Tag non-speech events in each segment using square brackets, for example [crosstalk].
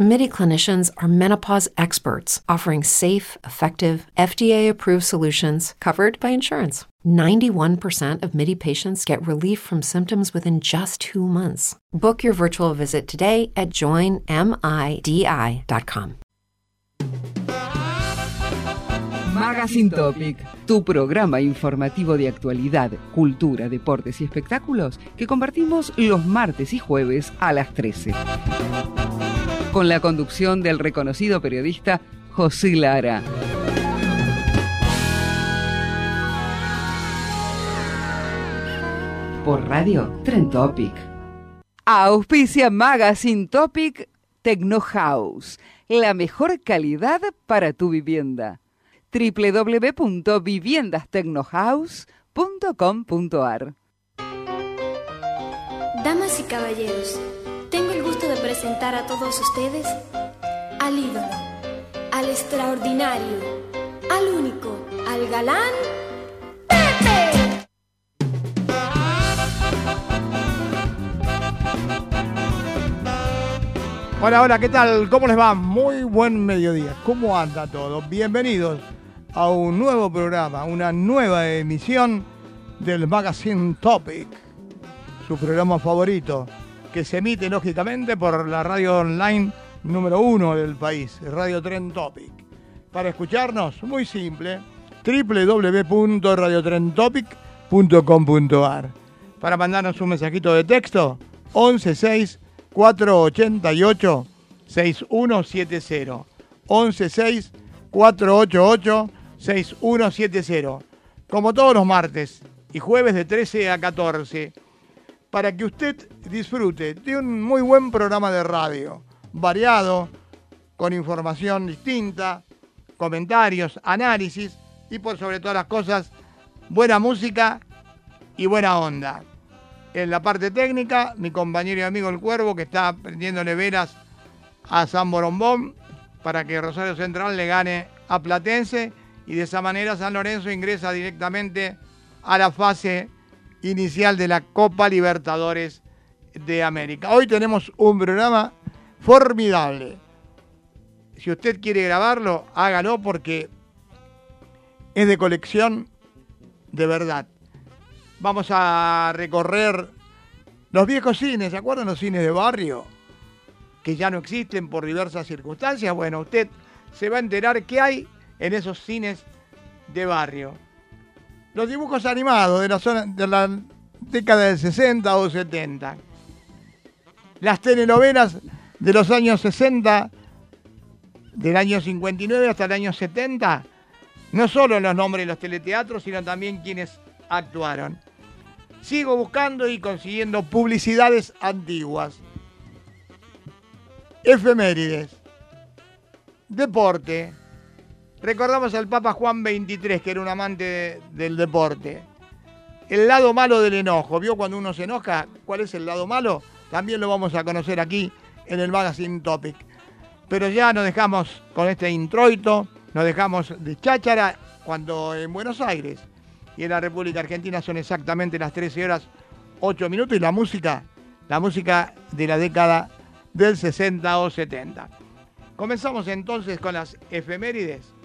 MIDI clinicians are menopause experts offering safe, effective, FDA approved solutions covered by insurance. 91% of MIDI patients get relief from symptoms within just two months. Book your virtual visit today at joinmidi.com. Magazine Topic, tu programa informativo de actualidad, cultura, deportes y espectáculos que compartimos los martes y jueves a las 13. Con la conducción del reconocido periodista José Lara. Por radio Tren Topic. Auspicia Magazine Topic Techno House, la mejor calidad para tu vivienda www.viviendastecnohouse.com.ar Damas y caballeros, presentar a todos ustedes al ídolo, al extraordinario, al único, al galán. Hola, hola, ¿qué tal? ¿Cómo les va? Muy buen mediodía. ¿Cómo anda todo? Bienvenidos a un nuevo programa, una nueva emisión del Magazine Topic, su programa favorito, que se emite lógicamente por la radio online número uno del país, Radio Tren Topic. Para escucharnos, muy simple, www.radiotrentopic.com.ar. Para mandarnos un mensajito de texto, 116 488 6170. 116 488 6170. Como todos los martes y jueves de 13 a 14, para que usted disfrute de un muy buen programa de radio, variado, con información distinta, comentarios, análisis y por sobre todas las cosas, buena música y buena onda. En la parte técnica, mi compañero y amigo El Cuervo, que está prendiéndole velas a San Borombón para que Rosario Central le gane a Platense y de esa manera San Lorenzo ingresa directamente a la fase inicial de la Copa Libertadores de América. Hoy tenemos un programa formidable. Si usted quiere grabarlo, hágalo porque es de colección de verdad. Vamos a recorrer los viejos cines, ¿se acuerdan los cines de barrio? Que ya no existen por diversas circunstancias. Bueno, usted se va a enterar qué hay en esos cines de barrio. Los dibujos animados de la, década del 60 o 70. Las telenovelas de los años 60, del año 59 hasta el año 70. No solo los nombres de los teleteatros, sino también quienes actuaron. Sigo buscando y consiguiendo publicidades antiguas. Efemérides. Deporte. Recordamos al Papa Juan XXIII, que era un amante del deporte. El lado malo del enojo. ¿Vio cuando uno se enoja? ¿Cuál es el lado malo? También lo vamos a conocer aquí en el Magazine Topic. Pero ya nos dejamos con este introito, nos dejamos de cháchara cuando en Buenos Aires y en la República Argentina son exactamente las 13 horas 8 minutos y la música, la música de la década del 60 o 70. Comenzamos entonces con las efemérides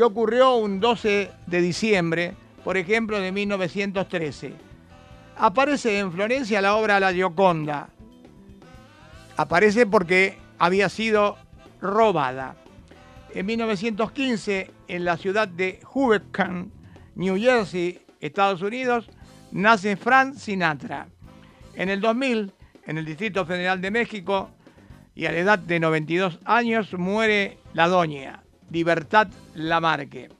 que ocurrió un 12 de diciembre, por ejemplo, de 1913. Aparece en Florencia la obra La Gioconda. Aparece porque había sido robada. En 1915, en la ciudad de Hubeckan, New Jersey, Estados Unidos, nace Frank Sinatra. En el 2000, en el Distrito Federal de México, y a la edad de 92 años, muere la doña, Libertad Lamarque.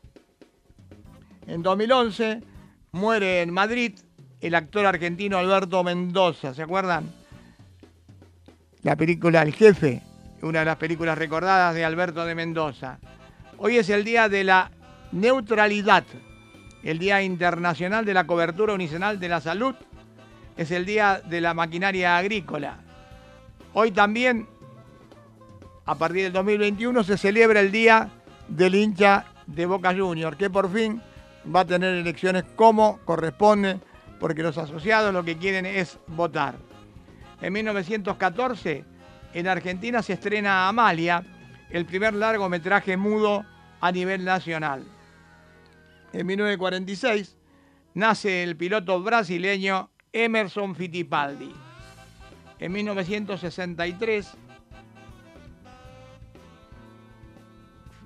En 2011 muere en Madrid el actor argentino Alberto Mendoza, ¿se acuerdan? La película El Jefe, una de las películas recordadas de Alberto de Mendoza. Hoy es el día de la neutralidad, el Día Internacional de la Cobertura Unicional de la Salud, es el Día de la Maquinaria Agrícola. Hoy también a partir del 2021 se celebra el Día del hincha de Boca Junior, que por fin va a tener elecciones como corresponde, porque los asociados lo que quieren es votar. En 1914, en Argentina se estrena Amalia, el primer largometraje mudo a nivel nacional. En 1946 nace el piloto brasileño Emerson Fittipaldi. En 1963,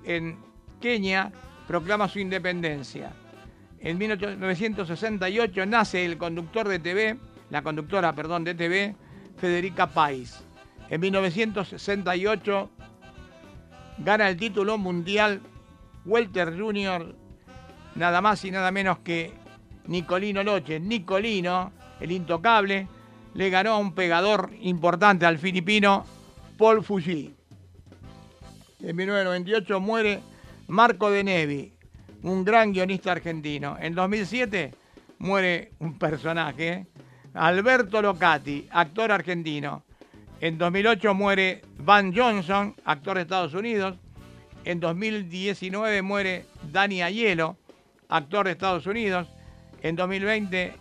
en Kenia, proclama su independencia. En 1968 nace el conductor de TV, la conductora, perdón, de TV, Federica Pais. En 1968 gana el título mundial Welter Junior, nada más y nada menos que Nicolino Loche. Nicolino, el intocable, le ganó a un pegador importante al filipino Paul Fuji. En 1998 muere Marco de Nevi, un gran guionista argentino. En 2007 muere un personaje, Alberto Locati, actor argentino. En 2008 muere Van Johnson, actor de Estados Unidos. En 2019 muere Dani Aiello, actor de Estados Unidos. En 2020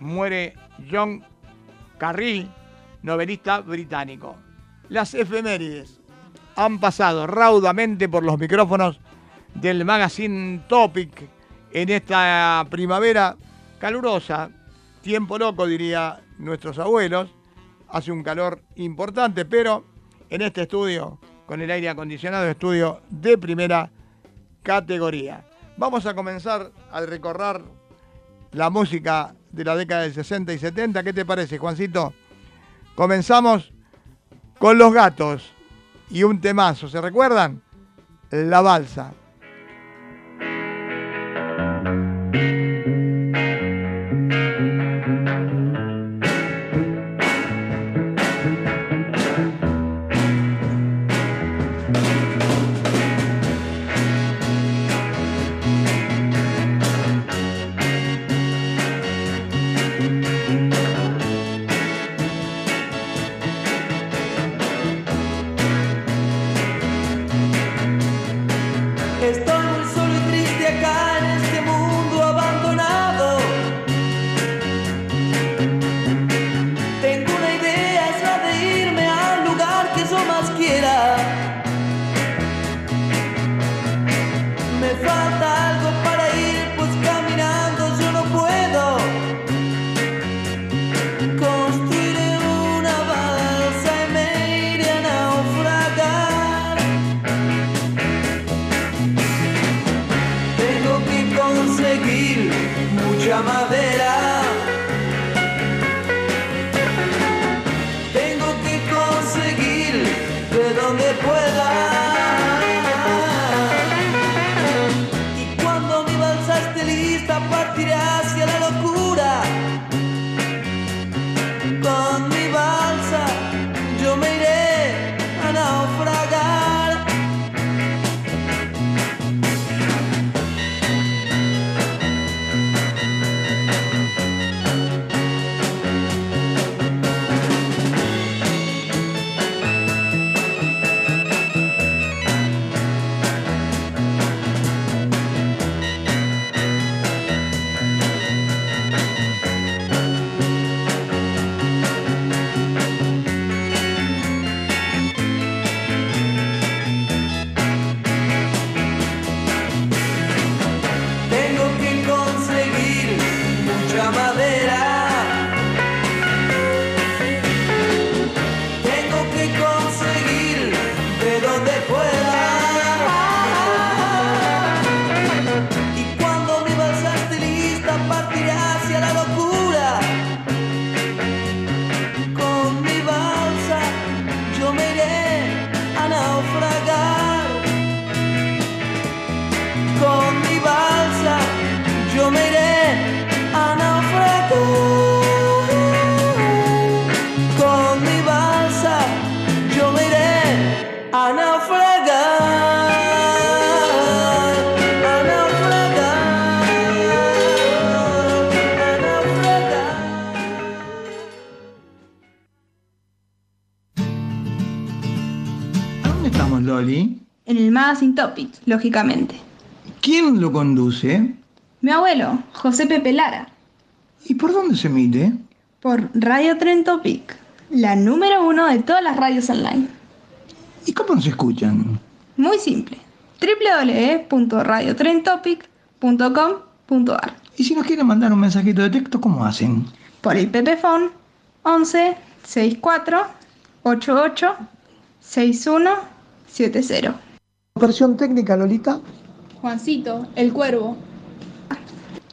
muere John Carril, novelista británico. Las efemérides han pasado raudamente por los micrófonos del magazine Topic en esta primavera calurosa, tiempo loco diría nuestros abuelos, hace un calor importante, pero en este estudio, con el aire acondicionado, estudio de primera categoría. Vamos a comenzar al recorrer la música de la década del 60 y 70. ¿Qué te parece, Juancito? Comenzamos con los gatos y un temazo. ¿Se recuerdan? La balsa. Lógicamente. ¿Quién lo conduce? Mi abuelo, José Pepe Lara. ¿Y por dónde se emite? Por Radio Tren Topic, la número uno de todas las radios online. ¿Y cómo nos escuchan? Muy simple. www.radiotrentopic.com.ar ¿Y si nos quieren mandar un mensajito de texto, cómo hacen? Por el Pepefon 11 64 88 61 70. Versión técnica, Lolita. Juancito, el cuervo.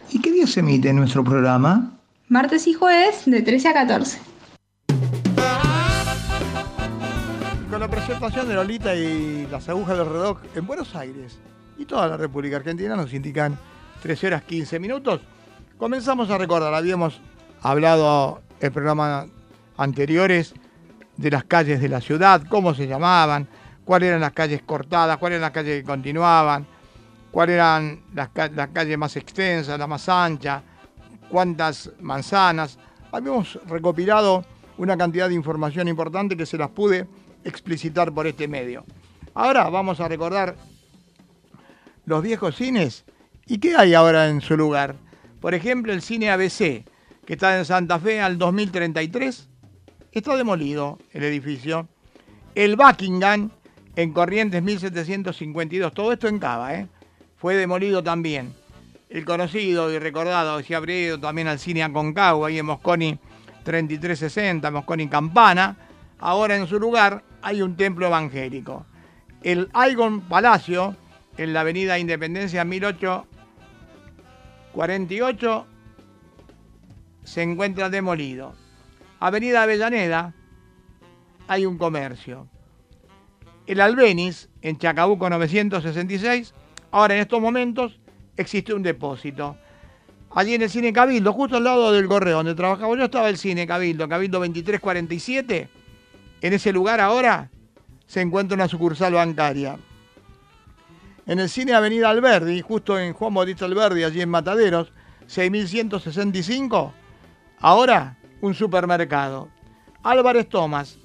¿Y qué día se emite nuestro programa? Martes y jueves de 13 a 14. Con la presentación de Lolita y las agujas del reloj en Buenos Aires y toda la República Argentina nos indican 13 horas 15 minutos. Comenzamos a recordar, habíamos hablado el programa anteriores de las calles de la ciudad, cómo se llamaban, cuáles eran las calles cortadas, cuáles eran las calles que continuaban, cuáles eran las, las calles más extensas, las más anchas, cuántas manzanas. Habíamos recopilado una cantidad de información importante que se las pude explicitar por este medio. Ahora vamos a recordar los viejos cines y qué hay ahora en su lugar. Por ejemplo, el cine ABC, que está en Santa Fe al 2033, está demolido el edificio. El Buckingham en Corrientes 1752, todo esto en Cava, ¿eh? fue demolido también. El conocido y recordado se ha abrido también al cine Aconcagua, ahí en Mosconi 3360, Mosconi Campana. Ahora en su lugar hay un templo evangélico. El Aigon Palacio, en la avenida Independencia 1848, se encuentra demolido. Avenida Avellaneda, hay un comercio. El Albeniz, en Chacabuco 966, ahora en estos momentos existe un depósito. Allí en el Cine Cabildo, justo al lado del correo donde trabajaba yo, estaba el Cine Cabildo, Cabildo 2347. En ese lugar ahora se encuentra una sucursal bancaria. En el Cine Avenida Alberdi, justo en Juan Bautista Alberdi, allí en Mataderos, 6165, ahora un supermercado. Álvarez Tomás,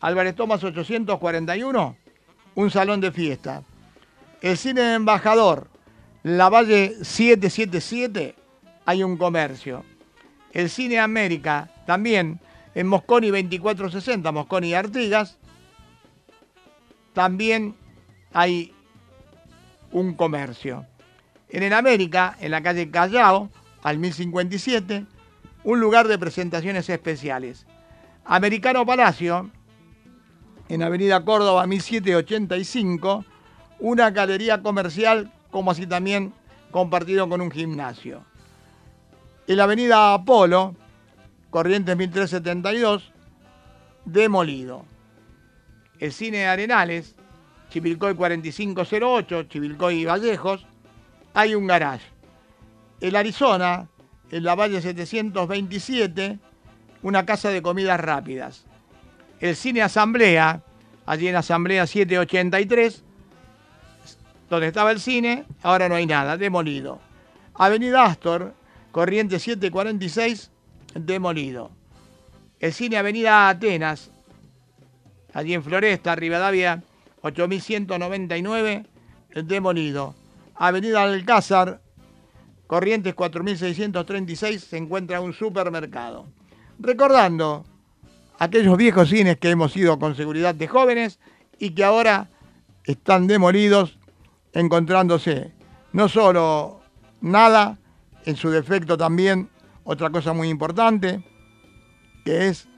Álvarez Tomás 841, un salón de fiesta. El Cine Embajador, La Valle 777, hay un comercio. El Cine América, también en Mosconi 2460, Mosconi y Artigas, también hay un comercio. En el América, en la calle Callao, al 1057, un lugar de presentaciones especiales. Americano Palacio, en Avenida Córdoba 1785, una galería comercial, como así también compartido con un gimnasio. En la Avenida Apolo, Corrientes 1372, demolido. El Cine Arenales, Chivilcoy 4508, Chivilcoy y Vallejos, hay un garage. El Arizona, en la Valle 727, una casa de comidas rápidas. El Cine Asamblea, allí en Asamblea 783, donde estaba el cine, ahora no hay nada, demolido. Avenida Astor, Corriente 746, demolido. El cine Avenida Atenas, allí en Floresta, Rivadavia 8199, demolido. Avenida Alcázar, Corrientes 4636, se encuentra un supermercado. Recordando aquellos viejos cines que hemos ido con seguridad de jóvenes y que ahora están demolidos, encontrándose no solo nada, en su defecto también otra cosa muy importante, que es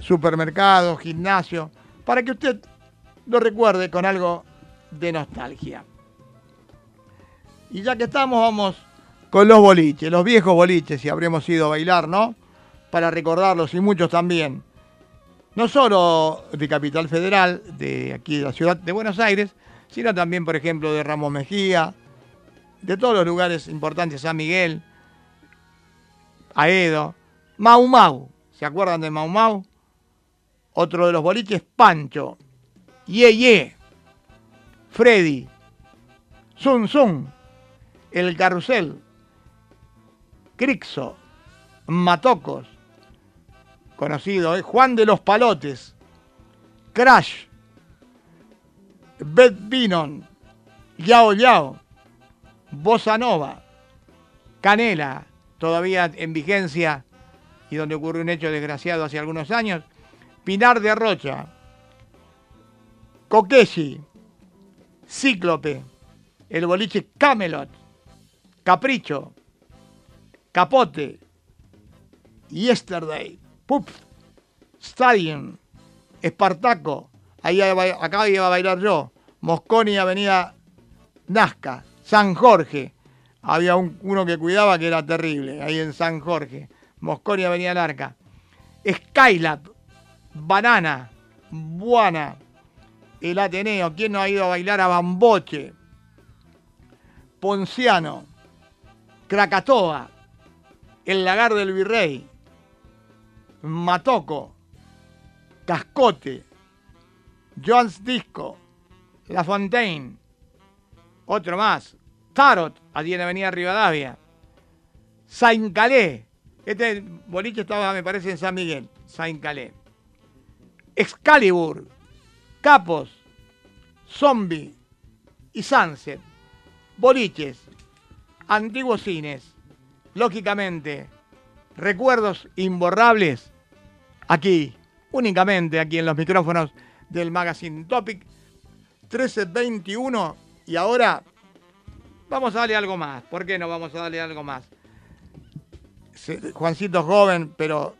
supermercado, gimnasio, para que usted lo recuerde con algo de nostalgia. Y ya que estamos, vamos con los boliches, los viejos boliches, si habremos ido a bailar, ¿no? Para recordarlos y muchos también. No solo de Capital Federal, de aquí de la ciudad de Buenos Aires, sino también, por ejemplo, de Ramos Mejía, de todos los lugares importantes, San Miguel, Aedo, Mau Mau, ¿se acuerdan de Mau Mau? Otro de los boliches, Pancho, Ye Ye, Freddy, Sun Sun, El Carrusel, Crixo, Matocos, conocido, ¿eh? Juan de los Palotes, Crash, Beth Binon, Yao Yao, Bossa Nova, Canela, todavía en vigencia y donde ocurrió un hecho desgraciado hace algunos años, Pinar de Rocha, Kokeshi, Cíclope, el boliche Camelot, Capricho, Capote, Yesterday, Pup, Stadium, Espartaco, ahí acá iba a bailar yo, Mosconi, Avenida Nazca, San Jorge, había uno que cuidaba que era terrible, ahí en San Jorge, Mosconi, Avenida Larca, Skylab, Banana, Buana, el Ateneo, ¿quién no ha ido a bailar a Bamboche? Ponciano, Krakatoa, el Lagar del Virrey, Matoco, Cascote, John's Disco, La Fontaine, otro más, Tarot, allí en Avenida Rivadavia, Saint Calais, este boliche estaba, me parece, en San Miguel, Saint Calais, Excalibur, Capos, Zombie y Sunset, boliches, antiguos cines, lógicamente, recuerdos imborrables, aquí, únicamente aquí en los micrófonos del Magazine Topic 1321 y ahora vamos a darle algo más. ¿Por qué no vamos a darle algo más? Juancito es joven, pero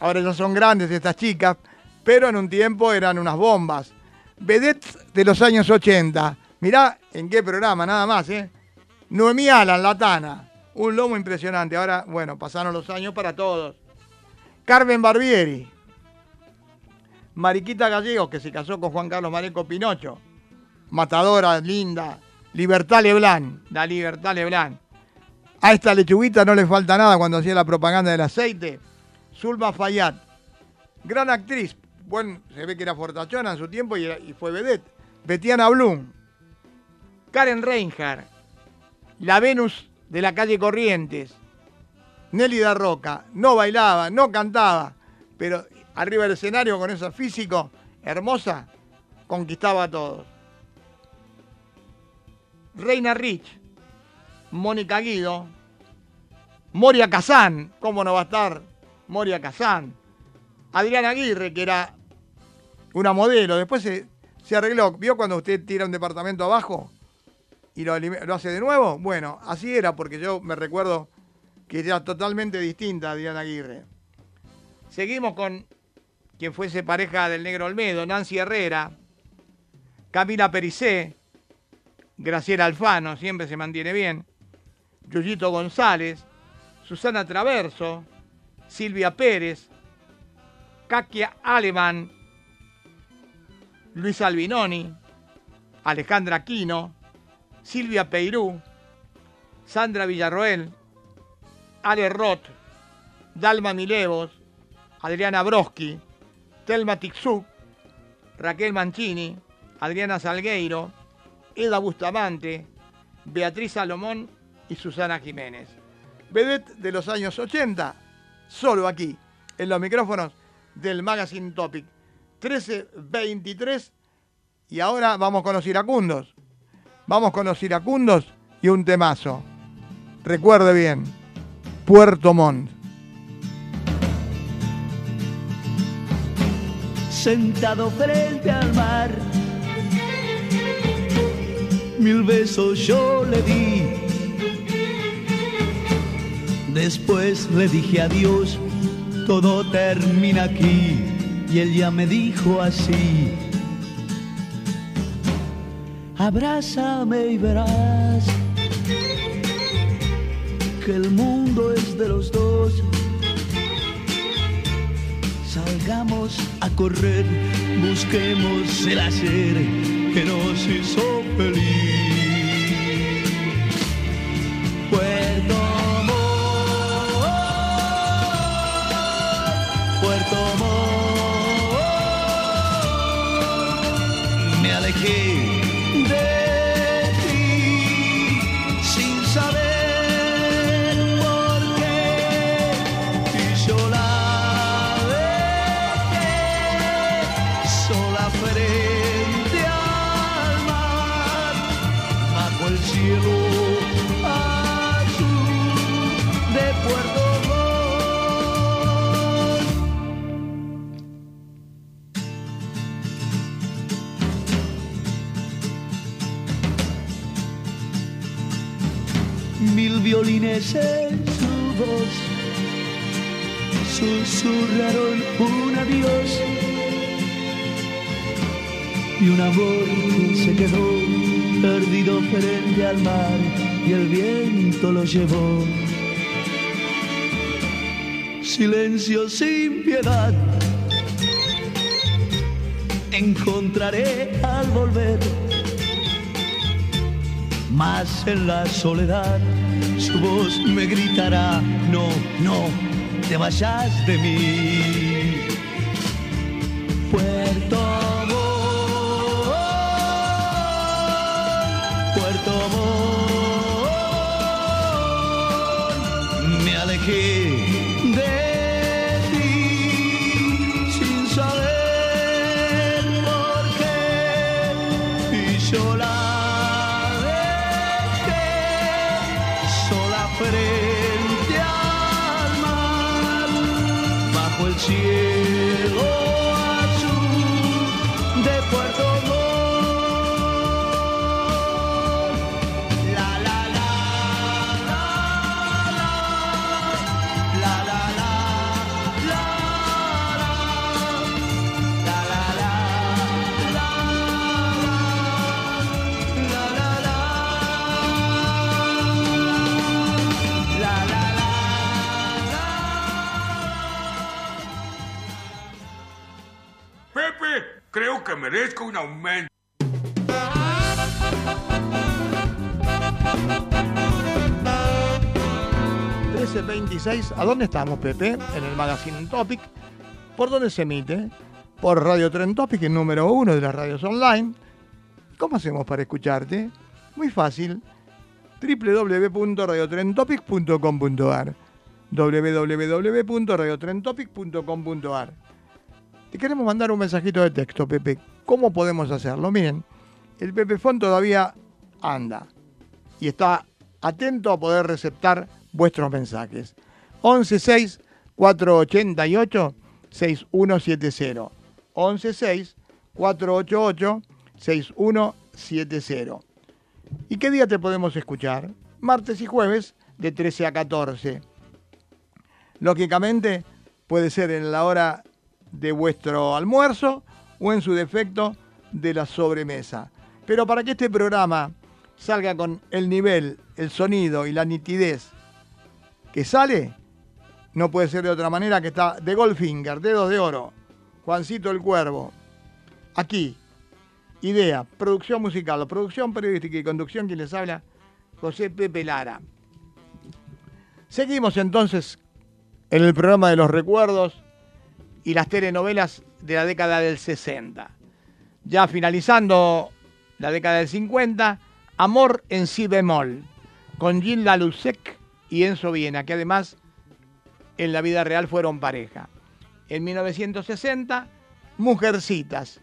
ahora ya son grandes estas chicas, pero en un tiempo eran unas bombas. Vedettes de los años 80. Mirá en qué programa, nada más, ¿eh? Noemí Alan, Latana. Un lomo impresionante. Ahora, bueno, pasaron los años para todos. Carmen Barbieri. Mariquita Gallegos, que se casó con Juan Carlos Mareco Pinocho. Matadora, linda. Libertad Leblanc. La Libertad Leblanc. A esta lechuguita no le falta nada cuando hacía la propaganda del aceite. Zulma Fayad. Gran actriz, bueno, se ve que era fortachona en su tiempo y, fue vedette. Betiana Blum, Karen Reinhardt, la Venus de la calle Corrientes, Nelly da Roca, no bailaba, no cantaba, pero arriba del escenario con ese físico hermosa, conquistaba a todos. Reina Rich, Mónica Guido, Moria Kazán, ¿cómo no va a estar Moria Kazán? Adriana Aguirre, que era una modelo. Después se, arregló. ¿Vio cuando usted tira un departamento abajo y lo, hace de nuevo? Bueno, así era porque yo me recuerdo que era totalmente distinta Adriana Aguirre. Seguimos con quien fuese pareja del negro Olmedo, Nancy Herrera, Camila Pericé, Graciela Alfano, siempre se mantiene bien, Yuyito González, Susana Traverso, Silvia Pérez, Kakia Alemán, Luis Albinoni, Alejandra Aquino, Silvia Peirú, Sandra Villarroel, Ale Roth, Dalma Milevos, Adriana Broski, Telma Tixú, Raquel Mancini, Adriana Salgueiro, Eda Bustamante, Beatriz Salomón y Susana Jiménez. Vedette de los años 80, solo aquí, en los micrófonos del Magazine Topic. 1323 y ahora vamos con los iracundos. Vamos con los iracundos y un temazo. Recuerde bien, Puerto Montt. Sentado frente al mar, mil besos yo le di. Después le dije adiós, todo termina aquí y él ya me dijo así, abrázame y verás que el mundo es de los dos. Salgamos a correr, busquemos el hacer que nos hizo feliz. Puerto Montt, Puerto Montt. de violines en su voz. Susurraron un adiós. Y un amor que se quedó perdido frente al mar y el viento lo llevó. Silencio sin piedad, encontraré al volver, más en la soledad su voz me gritará, no, no, te vayas de mí. Creo que merezco un aumento. la 1326. ¿A dónde estamos, Pepe? En el Magazine Topic. ¿Por dónde se emite? Por Radio Tren Topic, el número uno de las radios online. ¿Cómo hacemos para escucharte? Muy fácil. www.radiotrentopic.com.ar www.radiotrentopic.com.ar Te queremos mandar un mensajito de texto, Pepe. ¿Cómo podemos hacerlo? Miren, el Pepefón todavía anda y está atento a poder receptar vuestros mensajes. 116 488 6170. 116 488 6170. ¿Y qué día te podemos escuchar? Martes y jueves de 13 a 14. Lógicamente puede ser en la hora de vuestro almuerzo o en su defecto de la sobremesa. Pero para que este programa salga con el nivel, el sonido y la nitidez que sale, no puede ser de otra manera que está de Goldfinger, Dedos de Oro, Juancito el Cuervo. Aquí, idea, producción musical, producción periodística y conducción, quien les habla, José Pepe Lara. Seguimos entonces en el programa de los recuerdos y las telenovelas de la década del 60. Ya finalizando la década del 50, Amor en si bemol, con Gilda Lusek y Enzo Viena, que además en la vida real fueron pareja. En 1960, Mujercitas,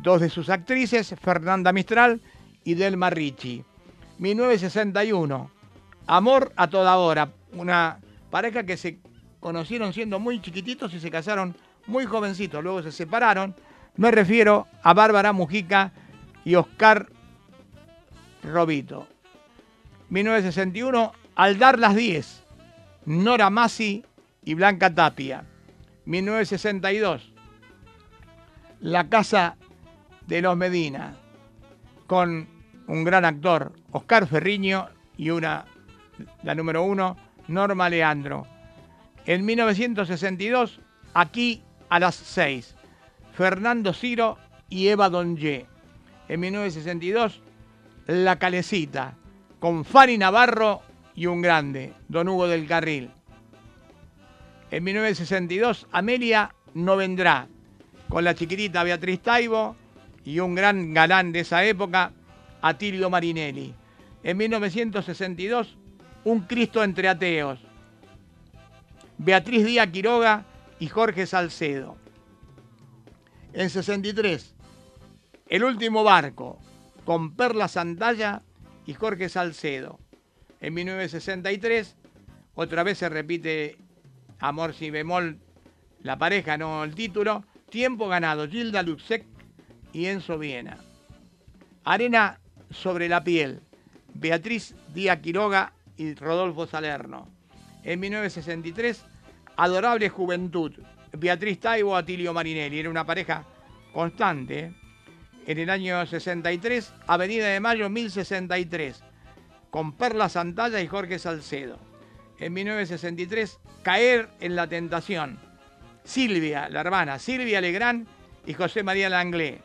dos de sus actrices, Fernanda Mistral y Delma Ricci. 1961, Amor a toda hora, una pareja que se conocieron siendo muy chiquititos y se casaron muy jovencitos, luego se separaron. Me refiero a Bárbara Mujica y Oscar Robito. 1961, Al dar las 10, Nora Masi y Blanca Tapia. 1962, La Casa de los Medina, con un gran actor, Oscar Ferriño, y una, la número uno, Norma Leandro. En 1962, Aquí a las 6, Fernando Ciro y Eva Donye. En 1962, La Calecita, con Fanny Navarro y un grande, Don Hugo del Carril. En 1962, Amelia no vendrá, con la chiquitita Beatriz Taibo y un gran galán de esa época, Atilio Marinelli. En 1962, Un Cristo entre ateos, Beatriz Díaz Quiroga y Jorge Salcedo. En 63, El último barco, con Perla Santalla y Jorge Salcedo. En 1963, otra vez se repite Amor si bemol, la pareja, no el título. Tiempo ganado, Gilda Luxec y Enzo Viena. Arena sobre la piel, Beatriz Díaz Quiroga y Rodolfo Salerno. En 1963, Adorable Juventud, Beatriz Taibo, Atilio Marinelli. Era una pareja constante. En el año 63, Avenida de Mayo 1063, con Perla Santalla y Jorge Salcedo. En 1963, Caer en la Tentación. Silvia, la hermana, Silvia Legrand y José María Langlé.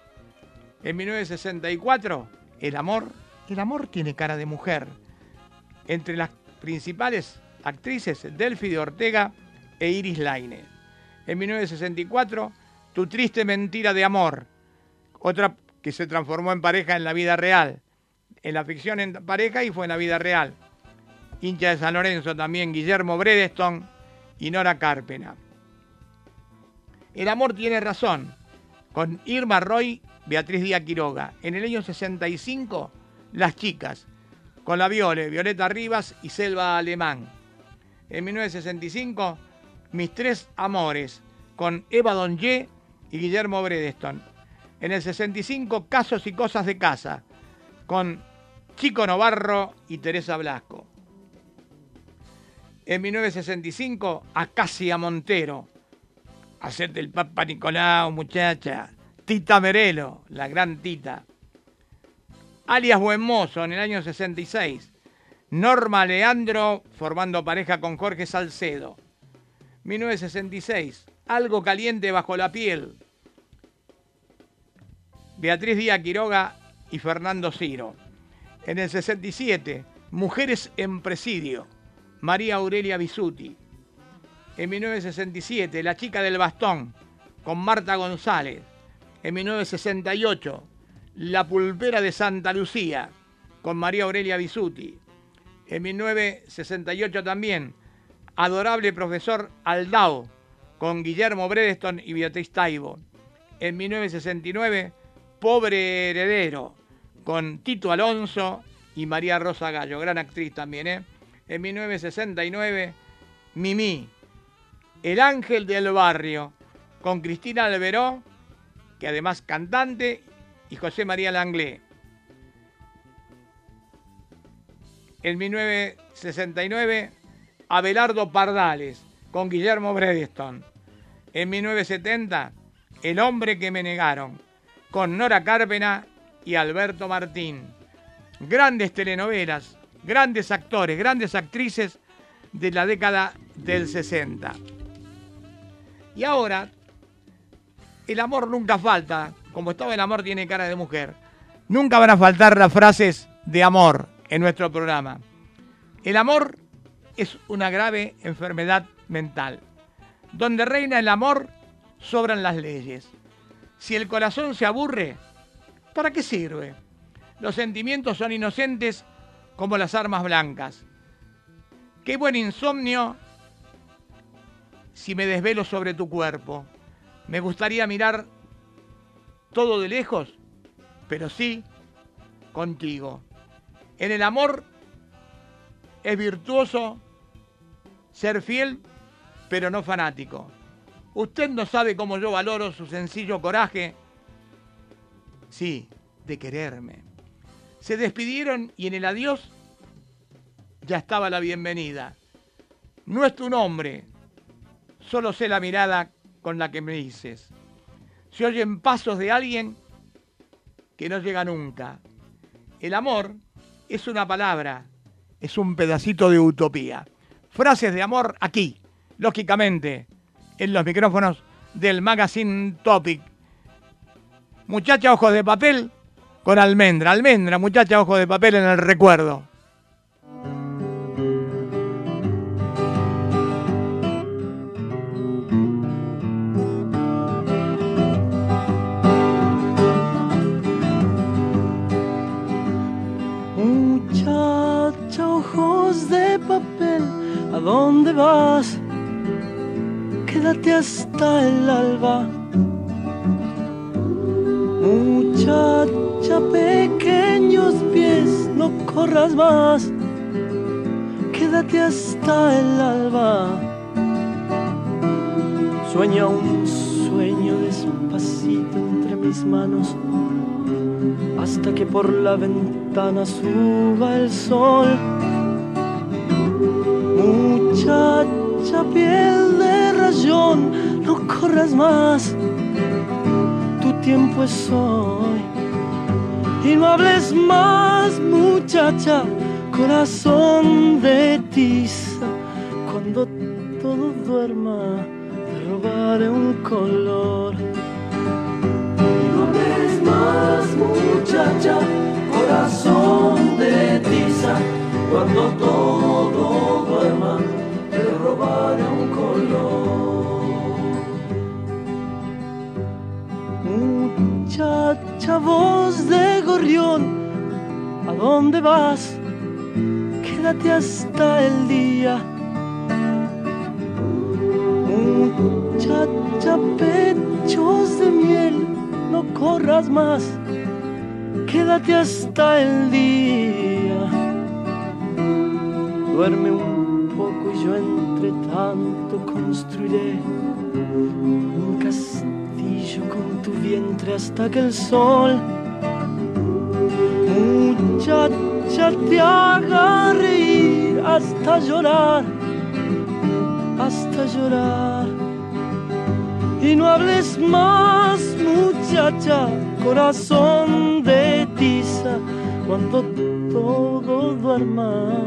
En 1964, El amor. El amor tiene cara de mujer. Entre las principales actrices, Delphi de Ortega e Iris Laine. En 1964, Tu triste mentira de amor. Otra que se transformó en pareja en la vida real. En la ficción en pareja y fue en la vida real. Hincha de San Lorenzo también, Guillermo Bredeston y Nora Carpena. El amor tiene razón. Con Irma Roy, Beatriz Díaz Quiroga. En el año 65, Las Chicas. Con la Viole, Violeta Rivas y Selva Alemán. En 1965, Mis Tres Amores. Con Eva Donye y Guillermo Bredeston. En el 65, Casos y Cosas de Casa. Con Chico Novarro y Teresa Blasco. En 1965, Acacia Montero. Hacete el Papa Nicolau, muchacha. Tita Merelo, la gran Tita. Alias Buen Mozo, en el año 66. Norma Leandro, formando pareja con Jorge Salcedo. 1966. Algo caliente bajo la piel. Beatriz Díaz Quiroga y Fernando Ciro. En el 67. Mujeres en presidio. María Aurelia Bisuti. En 1967, La chica del bastón, con Marta González. En 1968, La pulpera de Santa Lucía, con María Aurelia Bisuti. En 1968 también, Adorable profesor Aldao, con Guillermo Bredeston y Beatriz Taibo. En 1969, Pobre heredero, con Tito Alonso y María Rosa Gallo, gran actriz también, ¿eh? en 1969, Mimi, El Ángel del Barrio, con Cristina Alberó, que además cantante, y José María Langlé. En 1969, Abelardo Pardales, con Guillermo Bredeston. En 1970, El hombre que me negaron, con Nora Cárpena y Alberto Martín. Grandes telenovelas, grandes actores, grandes actrices de la década del 60. Y ahora, el amor nunca falta, como estaba el amor tiene cara de mujer, nunca van a faltar las frases de amor en nuestro programa. El amor es una grave enfermedad mental. Donde reina el amor, sobran las leyes. Si el corazón se aburre, ¿para qué sirve? Los sentimientos son inocentes como las armas blancas. Qué buen insomnio si me desvelo sobre tu cuerpo. Me gustaría mirar todo de lejos, pero sí contigo. En el amor es virtuoso ser fiel, pero no fanático. Usted no sabe cómo yo valoro su sencillo coraje, sí, de quererme. Se despidieron y en el adiós ya estaba la bienvenida. No es tu nombre, solo sé la mirada con la que me dices. Se oyen pasos de alguien que no llega nunca. El amor es una palabra, es un pedacito de utopía. Frases de amor aquí, lógicamente, en los micrófonos del Magazine Topic. Muchacha ojos de papel, con almendra. Almendra, muchacha, ojo de papel en el recuerdo. Muchacha, ojos de papel, ¿a dónde vas? Quédate hasta el alba. Muchacha, pequeños pies, no corras más, quédate hasta el alba. Sueña un sueño despacito entre mis manos hasta que por la ventana suba el sol. Muchacha piel de rayón, no corras más, tu tiempo es hoy. Y no hables más, muchacha, corazón de tiza, cuando todo duerma, te robaré un color. Más, muchacha, corazón de tiza, cuando todo duerma, te robaré un color. Muchacha, voz de gorrión, ¿a dónde vas? Quédate hasta el día. Muchacha, pechos de miel no corras más, quédate hasta el día. Duerme un poco y yo tanto construiré un castillo con tu vientre hasta que el sol, muchacha, te haga reír hasta llorar, hasta llorar. Y no hables más, muchacha, corazón de tiza, cuando todo duerma,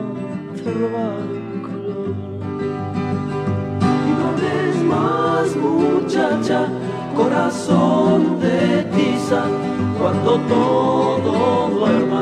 te roba Más, muchacha, corazón de tiza, cuando todo duerma,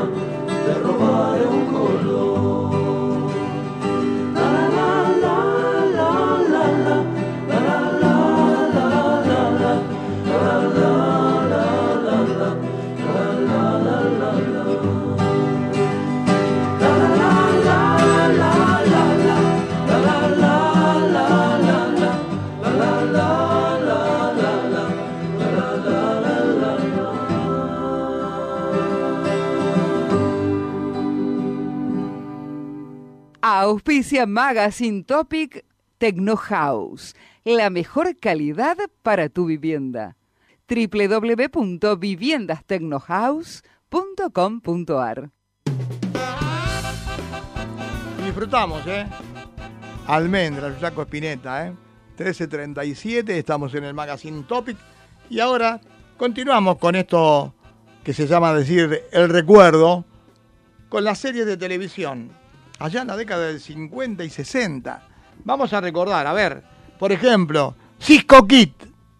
Auspicia Magazine Topic Techno House, la mejor calidad para tu vivienda. www.viviendastechnohouse.com.ar Disfrutamos, ¿eh? Almendra, Jaco Espineta, ¿eh? 13.37, estamos en el Magazine Topic y ahora continuamos con esto que se llama decir el recuerdo con las series de televisión allá en la década del 50 y 60. Vamos a recordar, a ver, por ejemplo, Cisco Kit.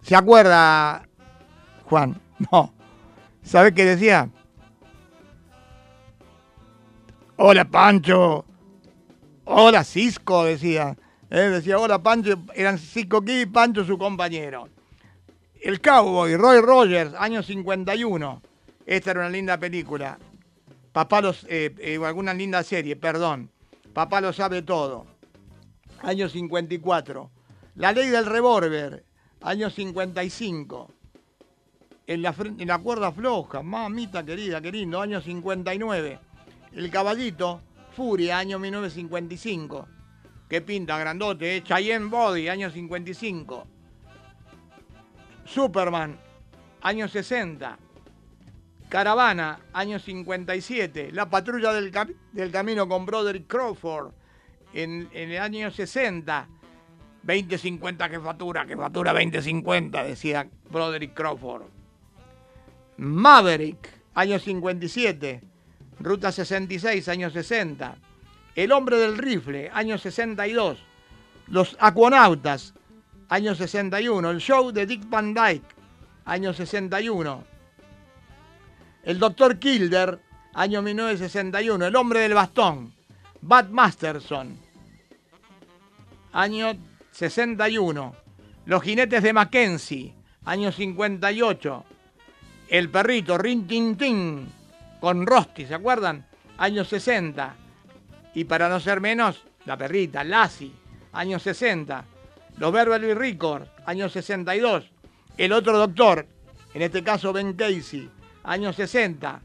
¿Se acuerda, Juan? [laughs] No. ¿Sabe qué decía? Hola, Pancho. Hola, Cisco, decía. Eh, decía, hola, Pancho. Eran Cisco Kit y Pancho su compañero. El Cowboy, Roy Rogers, año 51. Esta era una linda película. Papá los, eh, eh, alguna linda serie, perdón. Papá lo sabe todo. Año 54. La ley del revólver, año 55. En la, en la cuerda floja, mamita querida, qué lindo, año 59. El caballito, Furia, año 1955. Qué pinta, grandote, ¿eh? Cheyenne Body, año 55. Superman, año 60. Caravana, año 57. La patrulla del, camino con Broderick Crawford en, el año 60. 2050 que factura, que factura 2050, decía Broderick Crawford. Maverick, año 57. Ruta 66, año 60. El hombre del rifle, año 62. Los acuanautas, año 61. El show de Dick Van Dyke, año 61 el doctor Kilder, año 1961. El hombre del bastón, Bud Masterson, año 61. Los jinetes de Mackenzie, año 58. El perrito Rin Tin Tin con Rosti, ¿se acuerdan? Año 60. Y para no ser menos, la perrita, Lassie, año 60. Los Beverly Records, año 62. El otro doctor, en este caso Ben Casey, años 60.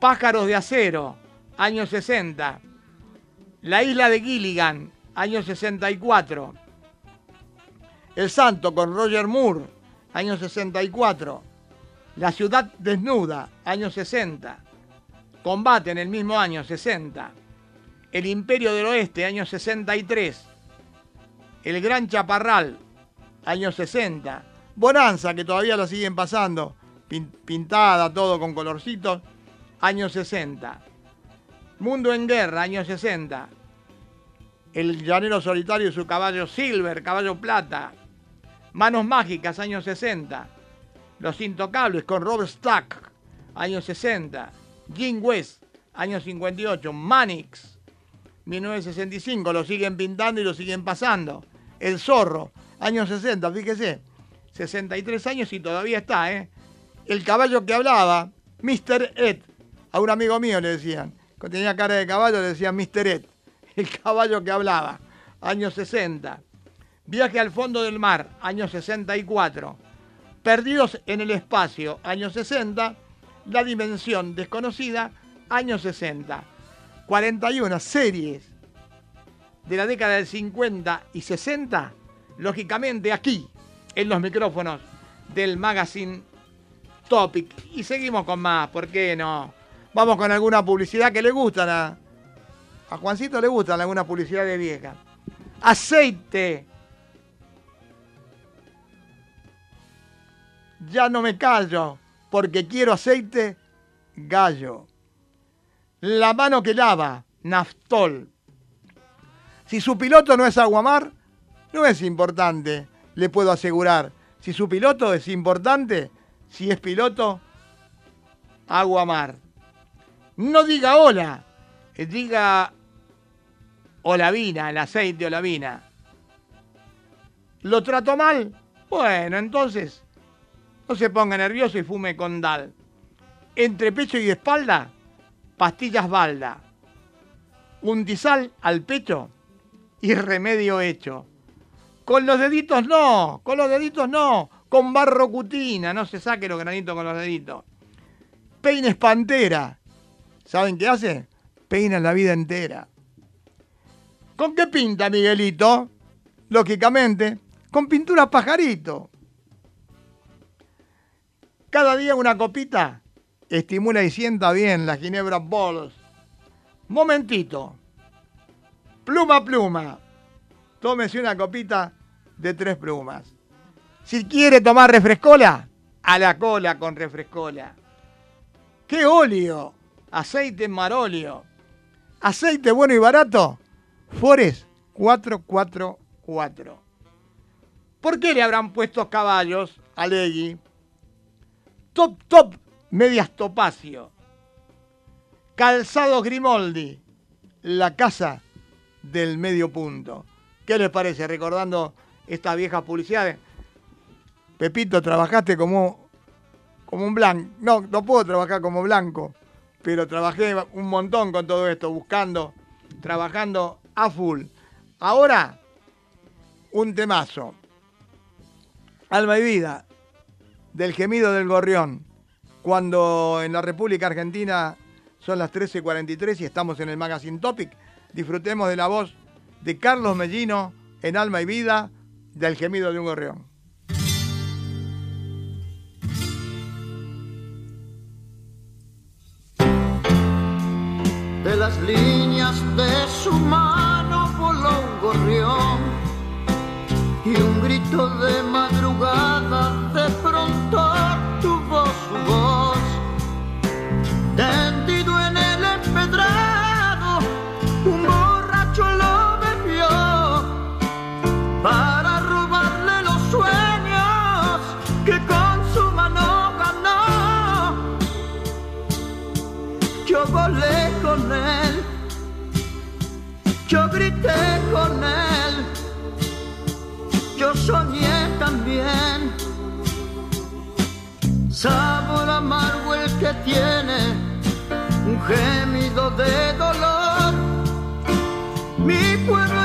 Pájaros de acero, año 60. La isla de Gilligan, año 64. El Santo con Roger Moore, año 64. La ciudad desnuda, año 60. Combate en el mismo año 60. El Imperio del Oeste, año 63. El Gran Chaparral, año 60. Bonanza, que todavía lo siguen pasando, pintada, todo con colorcitos, año 60. Mundo en Guerra, año 60. El Llanero Solitario y su caballo Silver, caballo plata. Manos Mágicas, año 60. Los Intocables con Robert Stack, año 60. Jim West, año 58. Manix, 1965. Lo siguen pintando y lo siguen pasando. El Zorro, año 60, fíjese. 63 años y todavía está, ¿eh? El caballo que hablaba, Mr. Ed. A un amigo mío le decían. Cuando tenía cara de caballo le decían Mr. Ed. El caballo que hablaba, año 60. Viaje al fondo del mar, año 64. Perdidos en el espacio, año 60. La dimensión desconocida, año 60. 41 series de la década del 50 y 60, lógicamente aquí, en los micrófonos del magazine Topic. Y seguimos con más, ¿por qué no? Vamos con alguna publicidad que le gustan a, a Juancito le gustan alguna publicidad de vieja. Aceite. Ya no me callo, porque quiero aceite gallo. La mano que lava, naftol. Si su piloto no es aguamar, no es importante, le puedo asegurar. Si su piloto es importante, si es piloto, aguamar. No diga hola, eh, diga olavina, el aceite olavina. ¿Lo trato mal? Bueno, entonces no se ponga nervioso y fume con Dal. Entre pecho y espalda, pastillas balda. Un disal al pecho y remedio hecho. Con los deditos no, con los deditos no, con barro cutina, no se saque los granitos con los deditos. Peines pantera, ¿saben qué hace? Peina la vida entera. ¿Con qué pinta Miguelito? Lógicamente, con pintura pajarito. Cada día una copita estimula y sienta bien la Ginebra Balls. Momentito. Pluma pluma. Tómese una copita de tres plumas. Si quiere tomar refrescola, a la cola con refrescola. ¿Qué óleo? Aceite marolio. Aceite bueno y barato. Forest 444. ¿Por qué le habrán puesto caballos a Legui? Top Top Medias Topacio. Calzado Grimoldi. La casa del medio punto. ¿Qué les parece? Recordando estas viejas publicidades. Pepito, trabajaste como, como un blanco. No, no puedo trabajar como blanco, pero trabajé un montón con todo esto, buscando, trabajando a full. Ahora, un temazo. Alma y vida, del gemido del gorrión. Cuando en la República Argentina son las 13.43 y estamos en el Magazine Topic, disfrutemos de la voz de Carlos Mellino en Alma y Vida del gemido de un gorrión. De las líneas de su mano voló un gorrión y un grito de madrugada de pronto Sabor amargo el que tiene un gemido de dolor. Mi pueblo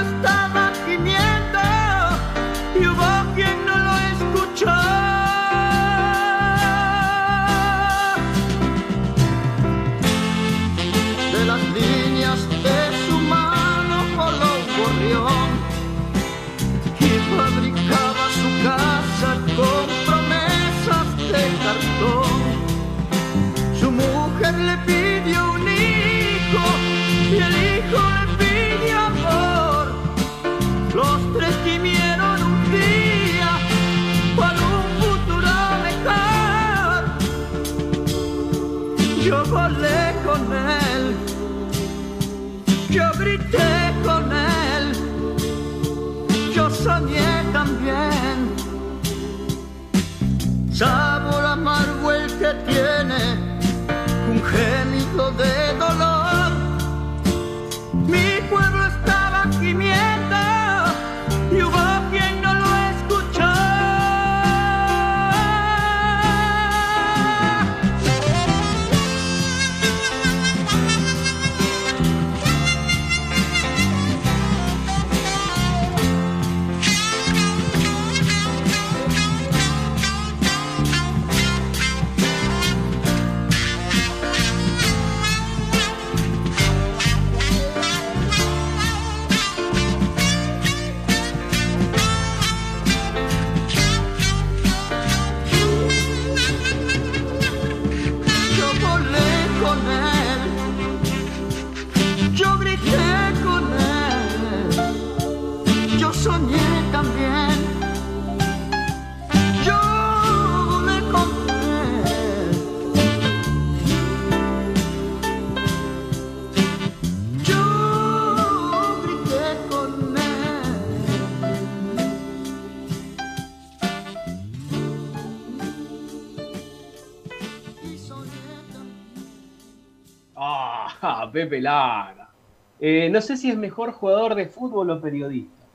Pepe Lara. Eh, no sé si es mejor jugador de fútbol o periodista.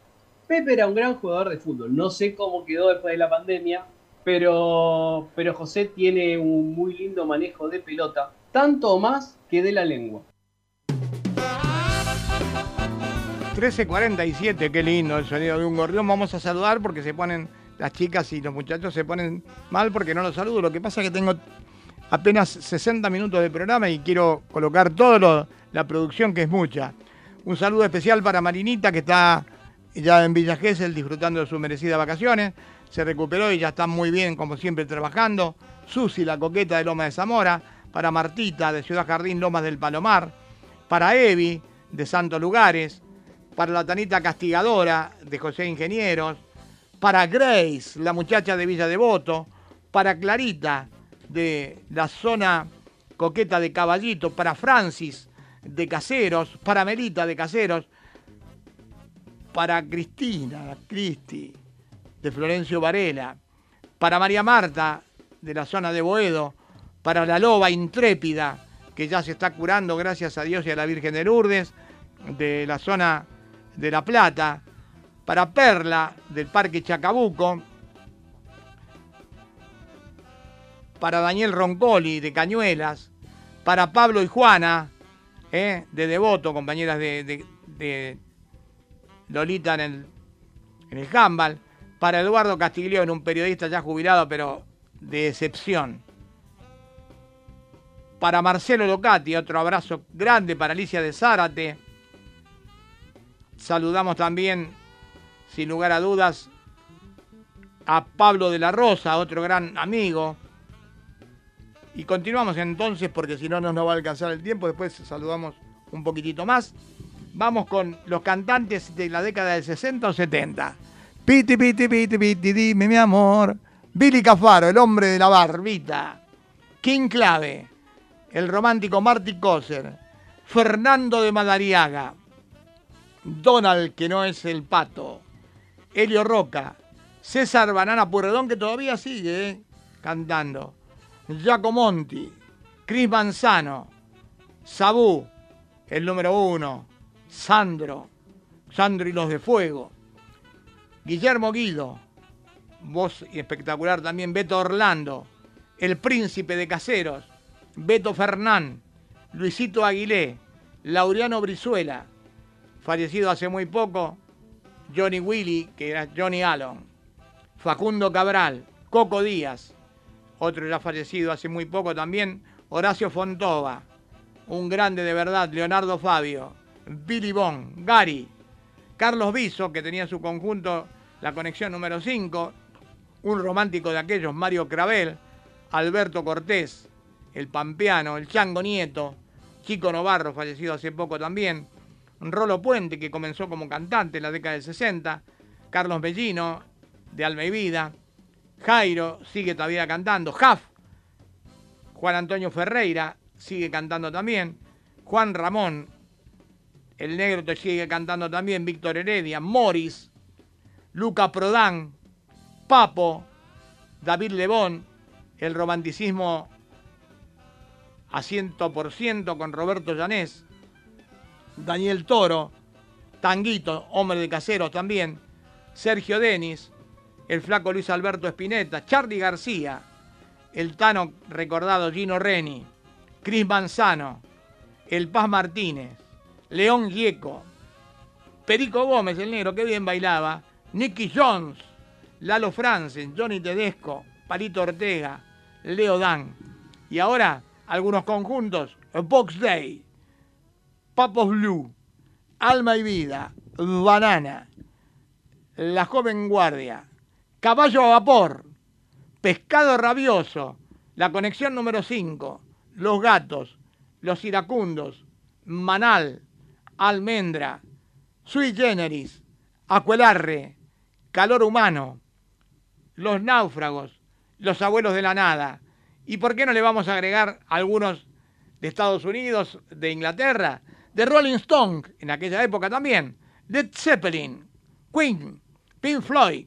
Pepe era un gran jugador de fútbol. No sé cómo quedó después de la pandemia, pero, pero José tiene un muy lindo manejo de pelota, tanto más que de la lengua. 13.47, qué lindo el sonido de un gorrión. Vamos a saludar porque se ponen, las chicas y los muchachos se ponen mal porque no los saludo. Lo que pasa es que tengo apenas 60 minutos de programa y quiero colocar toda la producción que es mucha. Un saludo especial para Marinita que está ya en Villa Gesell disfrutando de sus merecidas vacaciones. Se recuperó y ya está muy bien, como siempre, trabajando. Susi, la coqueta de Loma de Zamora. Para Martita, de Ciudad Jardín, Lomas del Palomar. Para Evi, de Santos Lugares. Para la Tanita Castigadora, de José Ingenieros. Para Grace, la muchacha de Villa Devoto. Para Clarita, de la zona coqueta de Caballito. Para Francis, de Caseros. Para Melita, de Caseros para Cristina, Cristi, de Florencio Varela, para María Marta, de la zona de Boedo, para la loba intrépida, que ya se está curando gracias a Dios y a la Virgen de Lourdes, de la zona de La Plata, para Perla, del Parque Chacabuco, para Daniel Roncoli, de Cañuelas, para Pablo y Juana, eh, de Devoto, compañeras de, Lolita en el, en el para Eduardo Castiglione, un periodista ya jubilado, pero de excepción. Para Marcelo Locati, otro abrazo grande para Alicia de Zárate. Saludamos también, sin lugar a dudas, a Pablo de la Rosa, otro gran amigo. Y continuamos entonces, porque si no, no nos va a alcanzar el tiempo. Después saludamos un poquitito más. Vamos con los cantantes de la década del 60 o 70. Piti, piti, piti, piti, dime mi amor. Billy Cafaro, el hombre de la barbita. King Clave, el romántico Marty Coser. Fernando de Madariaga. Donald, que no es el pato. Helio Roca. César Banana Purredón, que todavía sigue eh, cantando. Giacomonti. Cris Manzano. Sabú, el número uno. Sandro. Sandro y los de Fuego. Guillermo Guido. Voz espectacular también. Beto Orlando. El príncipe de Caseros. Beto Fernán. Luisito Aguilé. Laureano Brizuela. Fallecido hace muy poco. Johnny Willy, que era Johnny Allen. Facundo Cabral. Coco Díaz. Otro ya fallecido hace muy poco también. Horacio Fontova un grande de verdad, Leonardo Fabio, Billy Bond, Gary, Carlos Viso, que tenía en su conjunto la conexión número 5, un romántico de aquellos, Mario Cravel, Alberto Cortés, el Pampeano, el Chango Nieto, Chico Novarro, fallecido hace poco también, Rolo Puente, que comenzó como cantante en la década del 60, Carlos Bellino, de Alma y Vida, Jairo, sigue todavía cantando, Jaf, Juan Antonio Ferreira, sigue cantando también, Juan Ramón, el negro te sigue cantando también, Víctor Heredia, Morris, Luca Prodan, Papo, David Lebón, el romanticismo a 100% con Roberto Llanés, Daniel Toro, Tanguito, hombre de caseros también, Sergio Denis, el flaco Luis Alberto Espineta, Charlie García, el Tano recordado Gino Reni, Cris Manzano, el Paz Martínez, León Gieco, Perico Gómez, el negro, que bien bailaba, Nicky Jones, Lalo Franzen, Johnny Tedesco, Palito Ortega, Leo Dan. Y ahora, algunos conjuntos, Box Day, Papos Blue, Alma y Vida, Banana, La Joven Guardia, Caballo a Vapor, Pescado Rabioso, La Conexión número 5, Los Gatos, Los Iracundos, Manal, Almendra, Sui Generis, Acuelarre, Calor Humano, Los Náufragos, Los Abuelos de la Nada. ¿Y por qué no le vamos a agregar algunos de Estados Unidos, de Inglaterra, de Rolling Stone, en aquella época también, Led Zeppelin, Queen, Pink Floyd,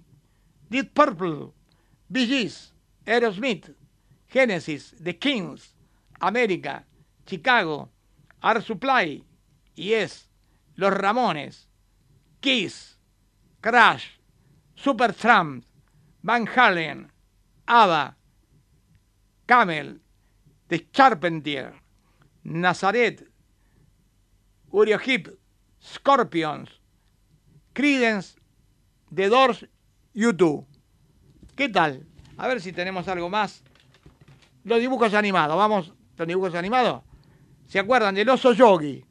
Deep Purple, Bee Gees, Aerosmith, Genesis, The Kings, América, Chicago, Art Supply, Yes, Los Ramones, Kiss, Crash, Supertramp, Van Halen, ABBA, Camel, The Charpentier, Nazaret, Uriah Heep, Scorpions, Credence, The Doors, YouTube. ¿Qué tal? A ver si tenemos algo más. Los dibujos animados, vamos, los dibujos animados. ¿Se acuerdan del oso Yogi?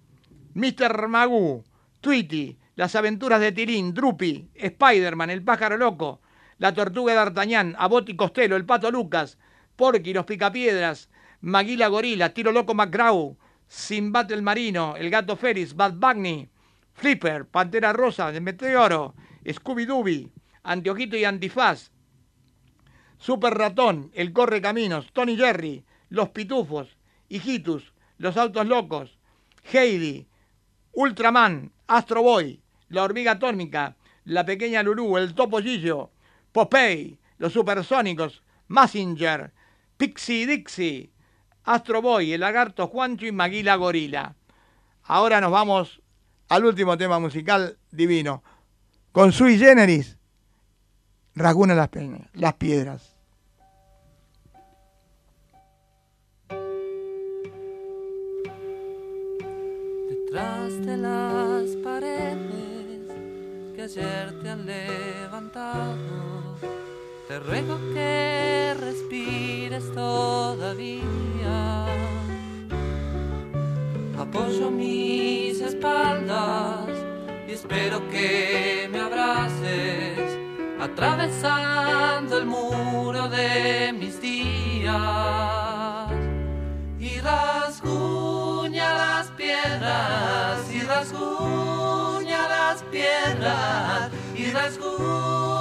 Mr. Magoo, Tweety, Las aventuras de Tirín, Drupi, Spider-Man, El pájaro loco, La tortuga D'Artagnan, Abbott y Costello, El pato Lucas, Porky, Los picapiedras, Maguila Gorila, Tiro Loco McGraw, Sinbad el Marino, El gato Ferris, Bad Bunny, Flipper, Pantera Rosa, de Meteoro, Scooby Dooby, Anteojito y Antifaz, Super Ratón, El Corre Caminos, Tony Jerry, Los Pitufos, Hijitus, Los Autos Locos, Heidi, Ultraman, Astro Boy, La Hormiga Atómica, La Pequeña Lulú, El Topo Gillo, Popeye, Los Supersónicos, Massinger, Pixie Dixie, Astro Boy, El Lagarto Juancho y Maguila Gorila. Ahora nos vamos al último tema musical divino. Con Sui Generis, Raguna las, las Piedras. Detrás de las paredes que ayer te han levantado, te ruego que respires todavía. Apoyo mis espaldas y espero que me abraces atravesando el muro de mis días. Y rasguña las piedras y rasguña las piedras y rasguña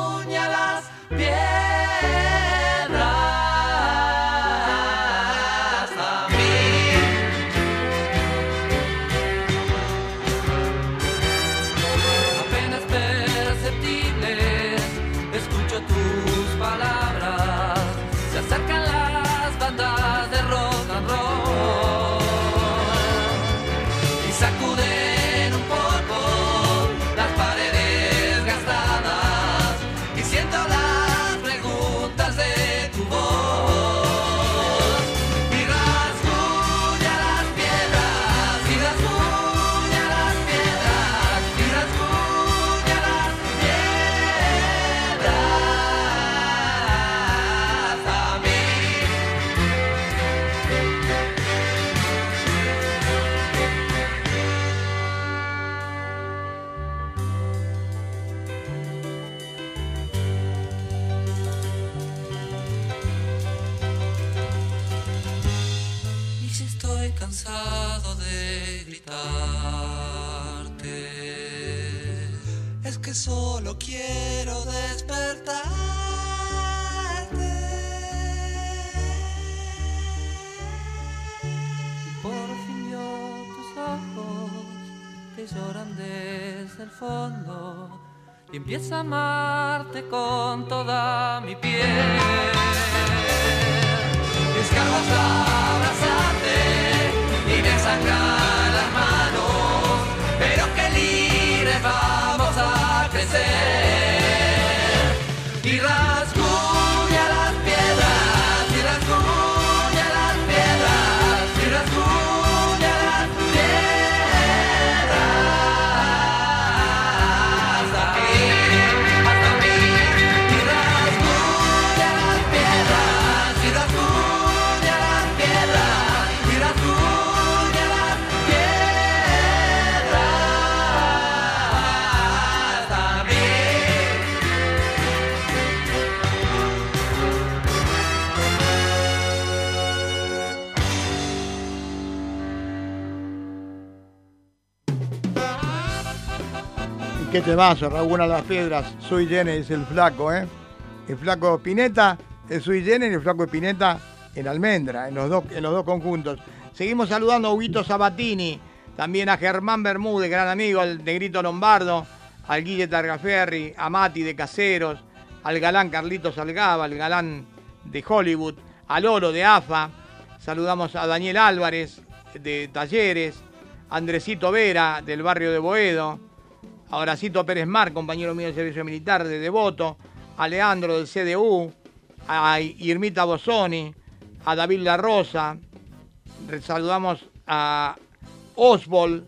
que lloran desde el fondo y empiezo a amarte con toda mi piel. Mis ganas abrazarte y me sangran las manos, pero que libres vamos a crecer. Y qué temazo, Raúl a las piedras. Soy Jenny, es el flaco, ¿eh? El flaco Pineta es Sui Jenny y el flaco Pineta en Almendra, en los, dos, en los dos conjuntos. Seguimos saludando a Huguito Sabatini, también a Germán Bermúdez, gran amigo, al Negrito Lombardo, al Guille Targaferri, a Mati de Caseros, al galán Carlitos Salgaba, al galán de Hollywood, al Oro de AFA. Saludamos a Daniel Álvarez de Talleres, a Andresito Vera del barrio de Boedo, a Horacito Pérez Mar, compañero mío del servicio militar de Devoto, a Leandro del CDU, a Irmita Bosoni, a David La Rosa, saludamos a Oswald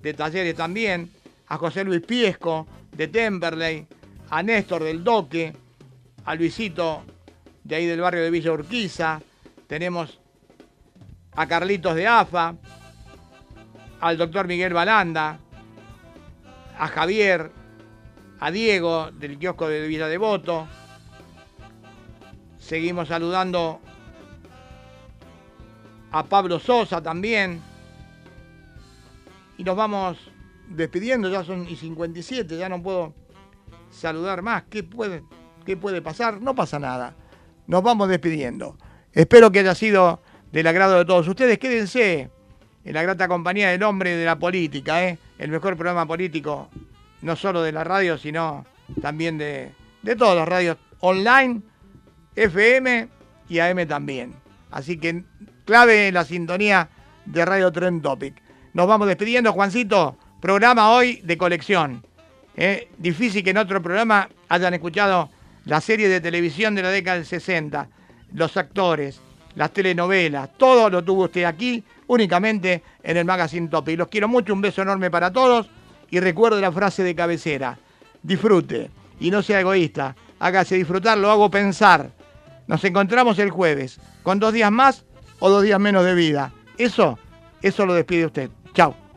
de Talleres también, a José Luis Piesco de Temperley, a Néstor del Doque, a Luisito de ahí del barrio de Villa Urquiza, tenemos a Carlitos de AFA, al doctor Miguel Balanda, a Javier, a Diego del kiosco de Villa Devoto. Seguimos saludando a Pablo Sosa también. Y nos vamos despidiendo, ya son y 57, ya no puedo saludar más. ¿Qué puede, qué puede pasar? No pasa nada. Nos vamos despidiendo. Espero que haya sido del agrado de todos ustedes. Quédense en la grata compañía del hombre de la política, ¿eh? el mejor programa político, no solo de la radio, sino también de, de todas las radios online, FM y AM también. Así que clave la sintonía de Radio Trend Topic. Nos vamos despidiendo, Juancito. Programa hoy de colección. ¿eh? Difícil que en otro programa hayan escuchado la serie de televisión de la década del 60, los actores, las telenovelas, todo lo tuvo usted aquí únicamente en el Magazine Topic. Los quiero mucho, un beso enorme para todos y recuerde la frase de cabecera. Disfrute y no sea egoísta. Hágase disfrutar, lo hago pensar. Nos encontramos el jueves con dos días más o dos días menos de vida. Eso, eso lo despide usted. Chao.